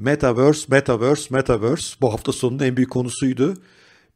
Metaverse, Metaverse, Metaverse bu hafta sonunun en büyük konusuydu.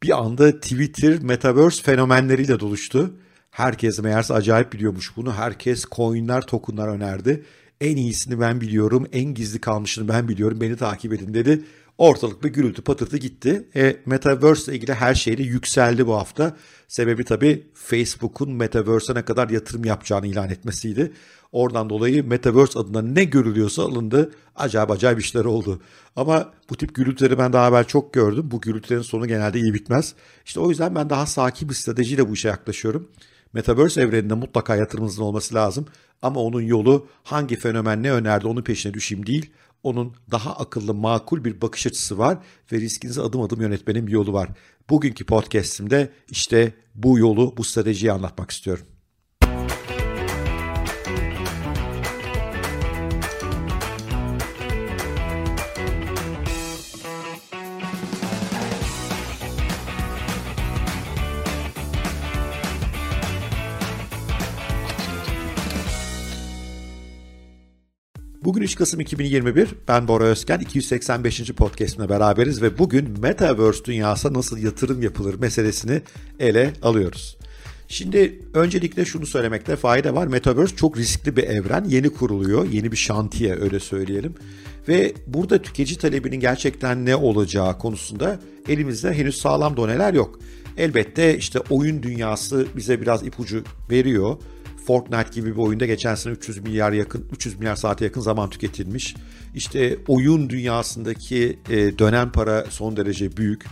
Bir anda Twitter Metaverse fenomenleriyle doluştu. Herkes meğerse acayip biliyormuş bunu. Herkes coinler, tokenlar önerdi. En iyisini ben biliyorum, en gizli kalmışını ben biliyorum, beni takip edin dedi. Ortalık bir gürültü patırtı gitti. E, Metaverse ile ilgili her şey de yükseldi bu hafta. Sebebi tabii Facebook'un Metaverse'e ne kadar yatırım yapacağını ilan etmesiydi. Oradan dolayı Metaverse adına ne görülüyorsa alındı. Acayip acayip işler oldu. Ama bu tip gürültüleri ben daha evvel çok gördüm. Bu gürültülerin sonu genelde iyi bitmez. İşte o yüzden ben daha sakin bir stratejiyle bu işe yaklaşıyorum. Metaverse evreninde mutlaka yatırımınızın olması lazım. Ama onun yolu hangi fenomen ne önerdi onun peşine düşeyim değil. Onun daha akıllı, makul bir bakış açısı var ve riskinizi adım adım yönetmenin bir yolu var. Bugünkü podcast'imde işte bu yolu, bu stratejiyi anlatmak istiyorum. Bugün 3 Kasım 2021. Ben Bora Özken. 285. podcast'imle beraberiz ve bugün Metaverse dünyasına nasıl yatırım yapılır meselesini ele alıyoruz. Şimdi öncelikle şunu söylemekte fayda var. Metaverse çok riskli bir evren. Yeni kuruluyor. Yeni bir şantiye öyle söyleyelim. Ve burada tüketici talebinin gerçekten ne olacağı konusunda elimizde henüz sağlam doneler yok. Elbette işte oyun dünyası bize biraz ipucu veriyor. Fortnite gibi bir oyunda geçen sene 300 milyar yakın 300 milyar saate yakın zaman tüketilmiş. İşte oyun dünyasındaki e, dönem para son derece büyük.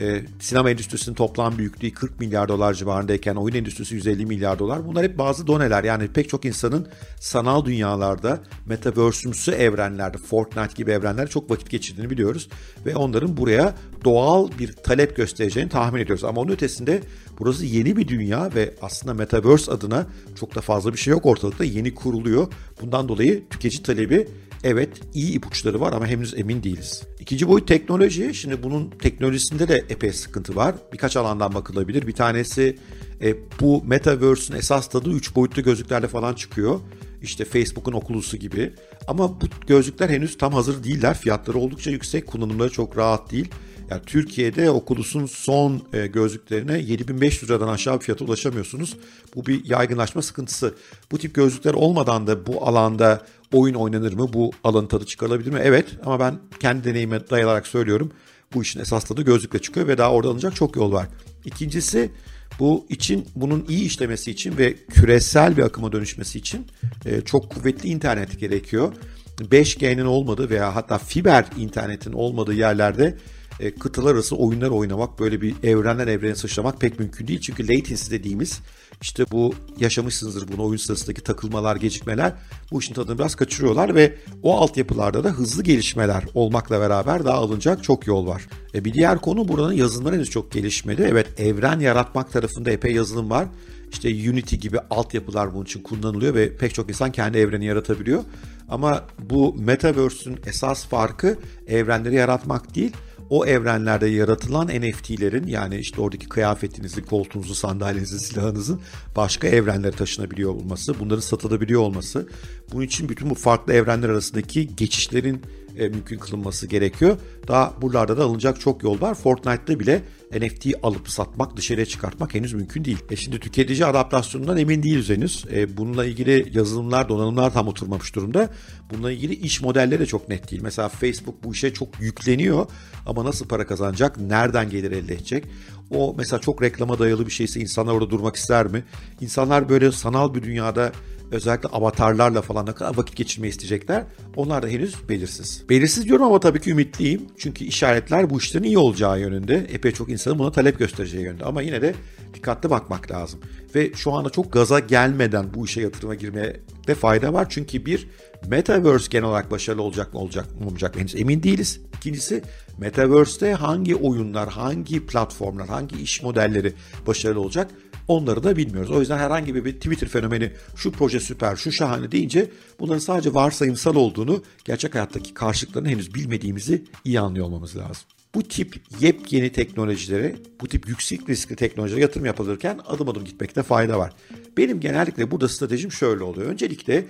E, sinema endüstrisinin toplam büyüklüğü 40 milyar dolar civarındayken oyun endüstrisi 150 milyar dolar. Bunlar hep bazı doneler. Yani pek çok insanın sanal dünyalarda, metaverse'ümsü evrenlerde, Fortnite gibi evrenlerde çok vakit geçirdiğini biliyoruz. Ve onların buraya doğal bir talep göstereceğini tahmin ediyoruz. Ama onun ötesinde burası yeni bir dünya ve aslında metaverse adına çok da fazla bir şey yok ortalıkta. Yeni kuruluyor. Bundan dolayı tüketici talebi Evet iyi ipuçları var ama henüz emin değiliz. İkinci boyut teknoloji. Şimdi bunun teknolojisinde de epey sıkıntı var. Birkaç alandan bakılabilir. Bir tanesi e, bu Metaverse'ün esas tadı 3 boyutlu gözlüklerle falan çıkıyor. İşte Facebook'un okulusu gibi. Ama bu gözlükler henüz tam hazır değiller. Fiyatları oldukça yüksek. Kullanımları çok rahat değil. Yani Türkiye'de Oculus'un son e, gözlüklerine 7500 liradan aşağı bir fiyata ulaşamıyorsunuz. Bu bir yaygınlaşma sıkıntısı. Bu tip gözlükler olmadan da bu alanda oyun oynanır mı? Bu alanın tadı çıkarılabilir mi? Evet ama ben kendi deneyime dayanarak söylüyorum. Bu işin esas tadı gözlükle çıkıyor ve daha orada alınacak çok yol var. İkincisi bu için bunun iyi işlemesi için ve küresel bir akıma dönüşmesi için e, çok kuvvetli internet gerekiyor. 5G'nin olmadığı veya hatta fiber internetin olmadığı yerlerde e, kıtalar arası oyunlar oynamak, böyle bir evrenden evrene sıçramak pek mümkün değil. Çünkü latency dediğimiz işte bu yaşamışsınızdır bunu oyun sırasındaki takılmalar, gecikmeler bu işin tadını biraz kaçırıyorlar ve o altyapılarda da hızlı gelişmeler olmakla beraber daha alınacak çok yol var. E bir diğer konu buranın yazılımları henüz çok gelişmedi. Evet evren yaratmak tarafında epey yazılım var. İşte Unity gibi altyapılar bunun için kullanılıyor ve pek çok insan kendi evreni yaratabiliyor. Ama bu Metaverse'ün esas farkı evrenleri yaratmak değil, o evrenlerde yaratılan NFT'lerin yani işte oradaki kıyafetinizin, koltuğunuzun, sandalyenizin, silahınızın başka evrenlere taşınabiliyor olması, bunların satılabiliyor olması. Bunun için bütün bu farklı evrenler arasındaki geçişlerin e, mümkün kılınması gerekiyor. Daha buralarda da alınacak çok yol var. Fortnite'da bile NFT alıp satmak, dışarıya çıkartmak henüz mümkün değil. E şimdi tüketici adaptasyonundan emin değiliz henüz. E, bununla ilgili yazılımlar, donanımlar tam oturmamış durumda. Bununla ilgili iş modelleri de çok net değil. Mesela Facebook bu işe çok yükleniyor ama nasıl para kazanacak, nereden gelir elde edecek? O mesela çok reklama dayalı bir şeyse insanlar orada durmak ister mi? İnsanlar böyle sanal bir dünyada özellikle avatarlarla falan ne kadar vakit geçirmeyi isteyecekler onlar da henüz belirsiz. Belirsiz diyorum ama tabii ki ümitliyim. Çünkü işaretler bu işlerin iyi olacağı yönünde. Epey çok insanın buna talep göstereceği yönünde. Ama yine de dikkatli bakmak lazım. Ve şu anda çok gaza gelmeden bu işe yatırıma girmeye de fayda var. Çünkü bir Metaverse genel olarak başarılı olacak mı olacak mı olmayacak mı henüz emin değiliz. İkincisi Metaverse'te hangi oyunlar, hangi platformlar, hangi iş modelleri başarılı olacak Onları da bilmiyoruz. O yüzden herhangi bir Twitter fenomeni şu proje süper, şu şahane deyince bunların sadece varsayımsal olduğunu, gerçek hayattaki karşılıklarını henüz bilmediğimizi iyi anlıyor olmamız lazım. Bu tip yepyeni teknolojilere, bu tip yüksek riskli teknolojilere yatırım yapılırken adım adım gitmekte fayda var. Benim genellikle burada stratejim şöyle oluyor. Öncelikle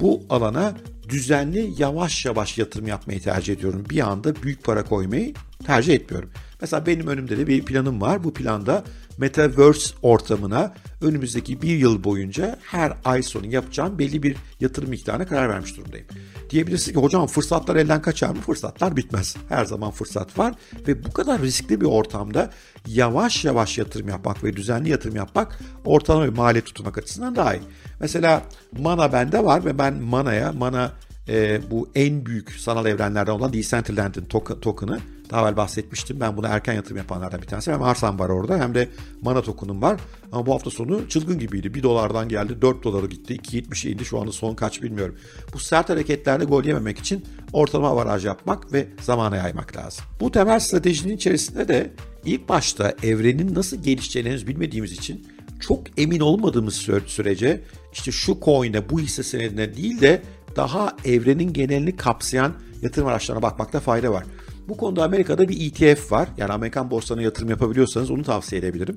bu alana düzenli yavaş yavaş yatırım yapmayı tercih ediyorum. Bir anda büyük para koymayı tercih etmiyorum. Mesela benim önümde de bir planım var. Bu planda Metaverse ortamına önümüzdeki bir yıl boyunca her ay sonu yapacağım belli bir yatırım miktarına karar vermiş durumdayım. Diyebilirsin ki hocam fırsatlar elden kaçar mı? Fırsatlar bitmez. Her zaman fırsat var ve bu kadar riskli bir ortamda yavaş yavaş yatırım yapmak ve düzenli yatırım yapmak ortalama bir maliyet tutmak açısından daha iyi. Mesela Mana bende var ve ben Mana'ya, Mana e, bu en büyük sanal evrenlerden olan Decentraland'ın token'ı daha evvel bahsetmiştim. Ben buna erken yatırım yapanlardan bir tanesi. Hem arsam var orada hem de mana token'um var. Ama bu hafta sonu çılgın gibiydi. 1 dolardan geldi 4 dolara gitti. 2.70'e indi şu anda son kaç bilmiyorum. Bu sert hareketlerde gol yememek için ortalama avaraj yapmak ve zamana yaymak lazım. Bu temel stratejinin içerisinde de ilk başta evrenin nasıl gelişeceğini henüz bilmediğimiz için çok emin olmadığımız sürece işte şu coin'e bu hisse senedine değil de daha evrenin genelini kapsayan yatırım araçlarına bakmakta fayda var. Bu konuda Amerika'da bir ETF var. Yani Amerikan borsasına yatırım yapabiliyorsanız onu tavsiye edebilirim.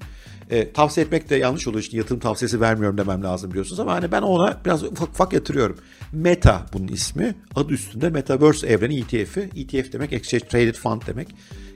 E, tavsiye etmek de yanlış olur. İşte yatırım tavsiyesi vermiyorum demem lazım biliyorsunuz ama hani ben ona biraz ufak ufak yatırıyorum. Meta bunun ismi. Adı üstünde Metaverse evreni ETF'i. ETF demek Exchange Traded Fund demek.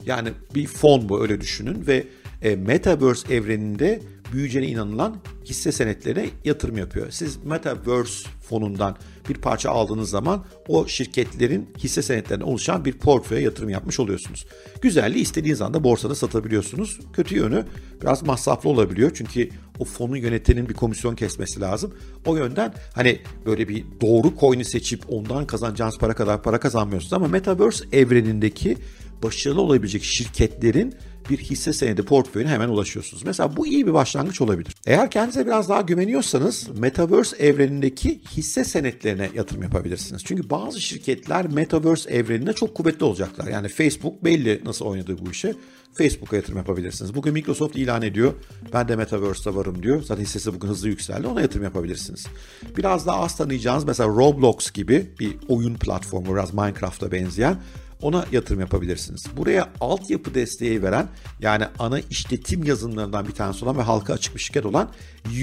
Yani bir fon bu öyle düşünün ve e, Metaverse evreninde büyüyeceğine inanılan hisse senetlerine yatırım yapıyor. Siz Metaverse fonundan bir parça aldığınız zaman o şirketlerin hisse senetlerine oluşan bir portföye yatırım yapmış oluyorsunuz. Güzelliği istediğiniz anda borsada satabiliyorsunuz. Kötü yönü biraz masraflı olabiliyor çünkü o fonu yönetenin bir komisyon kesmesi lazım. O yönden hani böyle bir doğru coin'i seçip ondan kazanacağınız para kadar para kazanmıyorsunuz ama Metaverse evrenindeki başarılı olabilecek şirketlerin bir hisse senedi portföyüne hemen ulaşıyorsunuz. Mesela bu iyi bir başlangıç olabilir. Eğer kendinize biraz daha güveniyorsanız Metaverse evrenindeki hisse senetlerine yatırım yapabilirsiniz. Çünkü bazı şirketler Metaverse evreninde çok kuvvetli olacaklar. Yani Facebook belli nasıl oynadığı bu işe. Facebook'a yatırım yapabilirsiniz. Bugün Microsoft ilan ediyor. Ben de Metaverse'de varım diyor. Zaten hissesi bugün hızlı yükseldi. Ona yatırım yapabilirsiniz. Biraz daha az tanıyacağınız mesela Roblox gibi bir oyun platformu biraz Minecraft'a benzeyen ona yatırım yapabilirsiniz. Buraya altyapı desteği veren yani ana işletim yazılımlarından bir tanesi olan ve halka açık bir şirket olan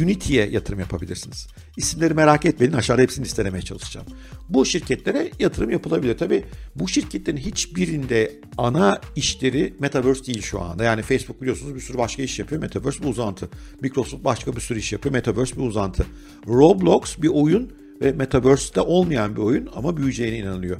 Unity'ye yatırım yapabilirsiniz. İsimleri merak etmeyin aşağıda hepsini listelemeye çalışacağım. Bu şirketlere yatırım yapılabilir. Tabi bu şirketlerin hiçbirinde ana işleri Metaverse değil şu anda. Yani Facebook biliyorsunuz bir sürü başka iş yapıyor. Metaverse bir uzantı. Microsoft başka bir sürü iş yapıyor. Metaverse bir uzantı. Roblox bir oyun ve Metaverse'de olmayan bir oyun ama büyüyeceğine inanılıyor.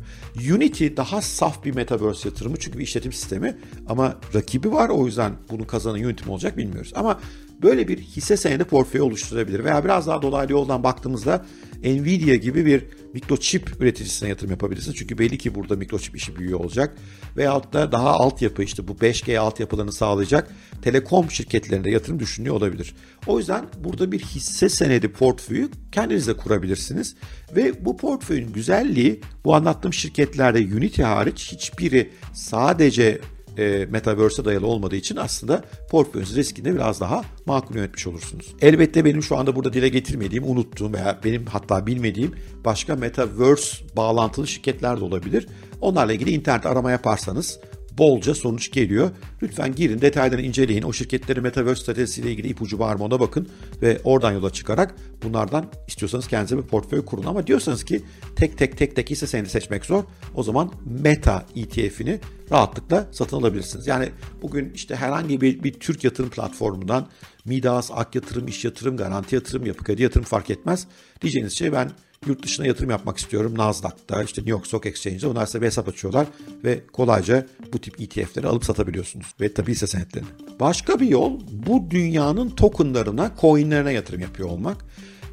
Unity daha saf bir Metaverse yatırımı çünkü bir işletim sistemi ama rakibi var o yüzden bunu kazanan Unity mi olacak bilmiyoruz. Ama böyle bir hisse senedi portföyü oluşturabilir veya biraz daha dolaylı yoldan baktığımızda Nvidia gibi bir mikroçip üreticisine yatırım yapabilirsiniz. Çünkü belli ki burada mikroçip işi büyüyor olacak. Veyahut da daha altyapı işte bu 5G altyapılarını sağlayacak telekom şirketlerinde yatırım düşünüyor olabilir. O yüzden burada bir hisse senedi portföyü kendiniz de kurabilirsiniz. Ve bu portföyün güzelliği bu anlattığım şirketlerde Unity hariç hiçbiri sadece e, Metaverse'e dayalı olmadığı için aslında portföyünüz riskini biraz daha makul yönetmiş olursunuz. Elbette benim şu anda burada dile getirmediğim, unuttuğum veya benim hatta bilmediğim başka Metaverse bağlantılı şirketler de olabilir. Onlarla ilgili internet arama yaparsanız bolca sonuç geliyor. Lütfen girin detaylarını inceleyin. O şirketlerin Metaverse stratejisiyle ilgili ipucu var mı ona bakın ve oradan yola çıkarak bunlardan istiyorsanız kendinize bir portföy kurun. Ama diyorsanız ki tek tek tek tek hisse senedi seçmek zor. O zaman Meta ETF'ini rahatlıkla satın alabilirsiniz. Yani bugün işte herhangi bir, bir Türk yatırım platformundan Midas, Ak Yatırım, İş Yatırım, Garanti Yatırım, Yapı Kredi Yatırım fark etmez. Diyeceğiniz şey ben yurt dışına yatırım yapmak istiyorum. Nasdaq'ta, işte New York Stock Exchange'de onlar size bir hesap açıyorlar ve kolayca bu tip ETF'leri alıp satabiliyorsunuz. Ve tabii hisse senetlerini. Başka bir yol bu dünyanın tokenlarına, coinlerine yatırım yapıyor olmak.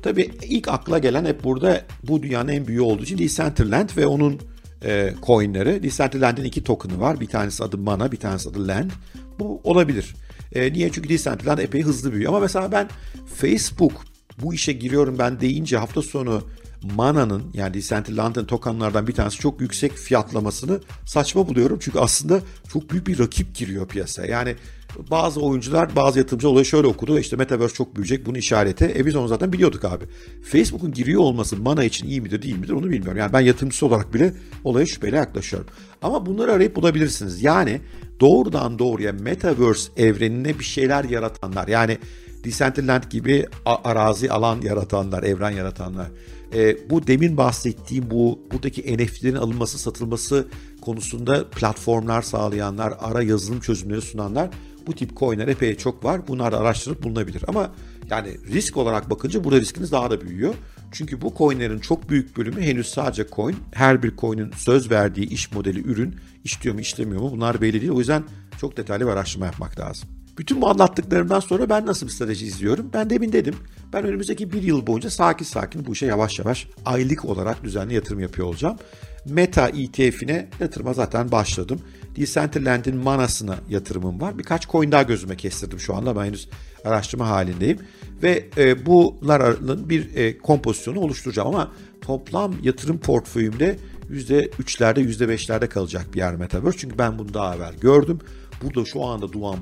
Tabii ilk akla gelen hep burada bu dünyanın en büyüğü olduğu için Decentraland ve onun e, coinleri. Decentraland'in iki token'ı var. Bir tanesi adı Mana, bir tanesi adı Land. Bu olabilir. E, niye? Çünkü Decentraland epey hızlı büyüyor. Ama mesela ben Facebook bu işe giriyorum ben deyince hafta sonu Mana'nın yani Decentraland'ın tokenlardan bir tanesi çok yüksek fiyatlamasını saçma buluyorum. Çünkü aslında çok büyük bir rakip giriyor piyasaya. Yani bazı oyuncular, bazı yatırımcılar olayı şöyle okudu. İşte Metaverse çok büyüyecek. Bunun işareti. E biz onu zaten biliyorduk abi. Facebook'un giriyor olması Mana için iyi midir değil midir onu bilmiyorum. Yani ben yatırımcısı olarak bile olaya şüpheyle yaklaşıyorum. Ama bunları arayıp bulabilirsiniz. Yani doğrudan doğruya Metaverse evrenine bir şeyler yaratanlar. Yani Decentraland gibi arazi alan yaratanlar, evren yaratanlar. E, bu demin bahsettiğim bu buradaki NFT'lerin alınması, satılması konusunda platformlar sağlayanlar, ara yazılım çözümleri sunanlar bu tip coinler epey çok var. Bunlar da araştırıp bulunabilir. Ama yani risk olarak bakınca burada riskiniz daha da büyüyor. Çünkü bu coinlerin çok büyük bölümü henüz sadece coin. Her bir coin'in söz verdiği iş modeli, ürün işliyor mu işlemiyor mu bunlar belli değil. O yüzden çok detaylı bir araştırma yapmak lazım. Bütün bu anlattıklarımdan sonra ben nasıl bir strateji izliyorum? Ben demin dedim. Ben önümüzdeki bir yıl boyunca sakin sakin bu işe yavaş yavaş aylık olarak düzenli yatırım yapıyor olacağım. Meta ETF'ine yatırıma zaten başladım. Decentraland'in manasına yatırımım var. Birkaç coin daha gözüme kestirdim şu anda. Ben henüz araştırma halindeyim. Ve e, bunların bir e, kompozisyonu oluşturacağım ama toplam yatırım portföyümde %3'lerde %5'lerde kalacak bir yer Metaverse. Çünkü ben bunu daha evvel gördüm. Burada şu anda duan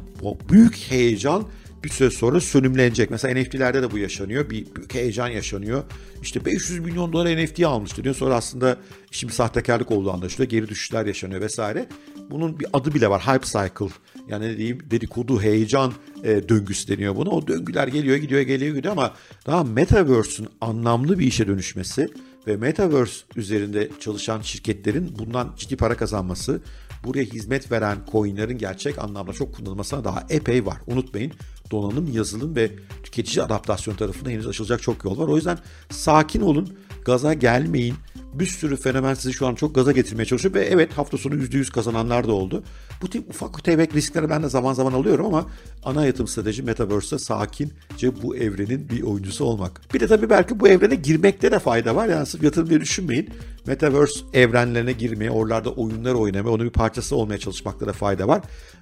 büyük heyecan bir süre sonra sönümlenecek. Mesela NFT'lerde de bu yaşanıyor. Bir büyük heyecan yaşanıyor. İşte 500 milyon dolar NFT almıştı diyor. Sonra aslında işin bir sahtekarlık olduğu anlaşılıyor. Geri düşüşler yaşanıyor vesaire. Bunun bir adı bile var. Hype cycle. Yani ne diyeyim dedikodu, heyecan e, döngüsü deniyor buna. O döngüler geliyor, gidiyor, geliyor, gidiyor ama daha Metaverse'ün anlamlı bir işe dönüşmesi ve Metaverse üzerinde çalışan şirketlerin bundan ciddi para kazanması, buraya hizmet veren coinlerin gerçek anlamda çok kullanılmasına daha epey var. Unutmayın donanım, yazılım ve tüketici adaptasyon tarafında henüz açılacak çok yol var. O yüzden sakin olun, gaza gelmeyin. Bir sürü fenomen sizi şu an çok gaza getirmeye çalışıyor ve evet hafta sonu %100 kazananlar da oldu. Bu tip ufak tefek riskleri ben de zaman zaman alıyorum ama ana yatırım strateji Metaverse'de sakince bu evrenin bir oyuncusu olmak. Bir de tabii belki bu evrene girmekte de fayda var. Yani sırf yatırım diye düşünmeyin. Metaverse evrenlerine girmeye, oralarda oyunlar oynamaya, onun bir parçası olmaya çalışmakta da fayda var.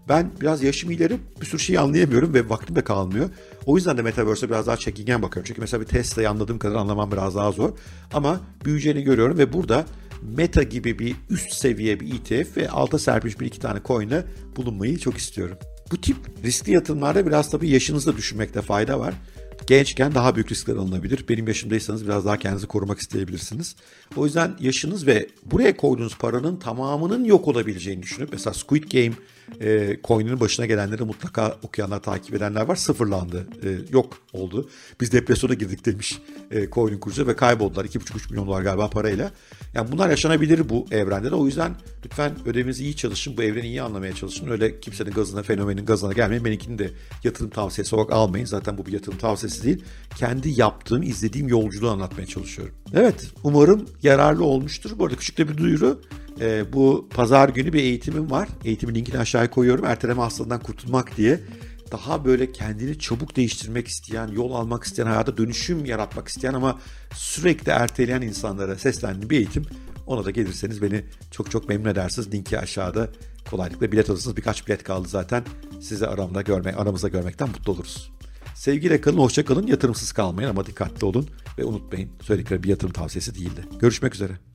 Ben biraz yaşım ileri bir sürü şey anlayamıyorum ve vaktim de kalmıyor. O yüzden de Metaverse'e biraz daha çekingen bakıyorum. Çünkü mesela bir Tesla'yı anladığım kadar anlamam biraz daha zor. Ama büyüyeceğini görüyorum ve burada Meta gibi bir üst seviye bir ETF ve alta serpilmiş bir iki tane coin'le bulunmayı çok istiyorum. Bu tip riskli yatırımlarda biraz tabii yaşınızda düşünmekte fayda var. Gençken daha büyük riskler alınabilir. Benim yaşımdaysanız biraz daha kendinizi korumak isteyebilirsiniz. O yüzden yaşınız ve buraya koyduğunuz paranın tamamının yok olabileceğini düşünüp mesela Squid Game e, coin'in başına gelenleri mutlaka okuyanlar, takip edenler var. Sıfırlandı. E, yok oldu. Biz depresyona girdik demiş e, coin'in kurucu ve kayboldular. 2,5-3 milyon dolar galiba parayla. Yani bunlar yaşanabilir bu evrende de. O yüzden lütfen ödevinizi iyi çalışın. Bu evreni iyi anlamaya çalışın. Öyle kimsenin gazına, fenomenin gazına gelmeyin. Benimkini de yatırım tavsiyesi olarak almayın. Zaten bu bir yatırım tavsiyesi değil. Kendi yaptığım, izlediğim yolculuğu anlatmaya çalışıyorum. Evet, umarım yararlı olmuştur. Bu arada küçük de bir duyuru. E, bu pazar günü bir eğitimim var. Eğitimin linkini aşağıya koyuyorum. Erteleme hastalığından kurtulmak diye. Daha böyle kendini çabuk değiştirmek isteyen, yol almak isteyen, hayata dönüşüm yaratmak isteyen ama sürekli erteleyen insanlara seslendiğim bir eğitim. Ona da gelirseniz beni çok çok memnun edersiniz. Linki aşağıda kolaylıkla bilet alırsınız. Birkaç bilet kaldı zaten. Sizi aramda görmek, aramızda görmekten mutlu oluruz. Sevgiyle kalın, hoşça kalın, yatırımsız kalmayın ama dikkatli olun ve unutmayın söyledikleri bir yatırım tavsiyesi değildi. Görüşmek üzere.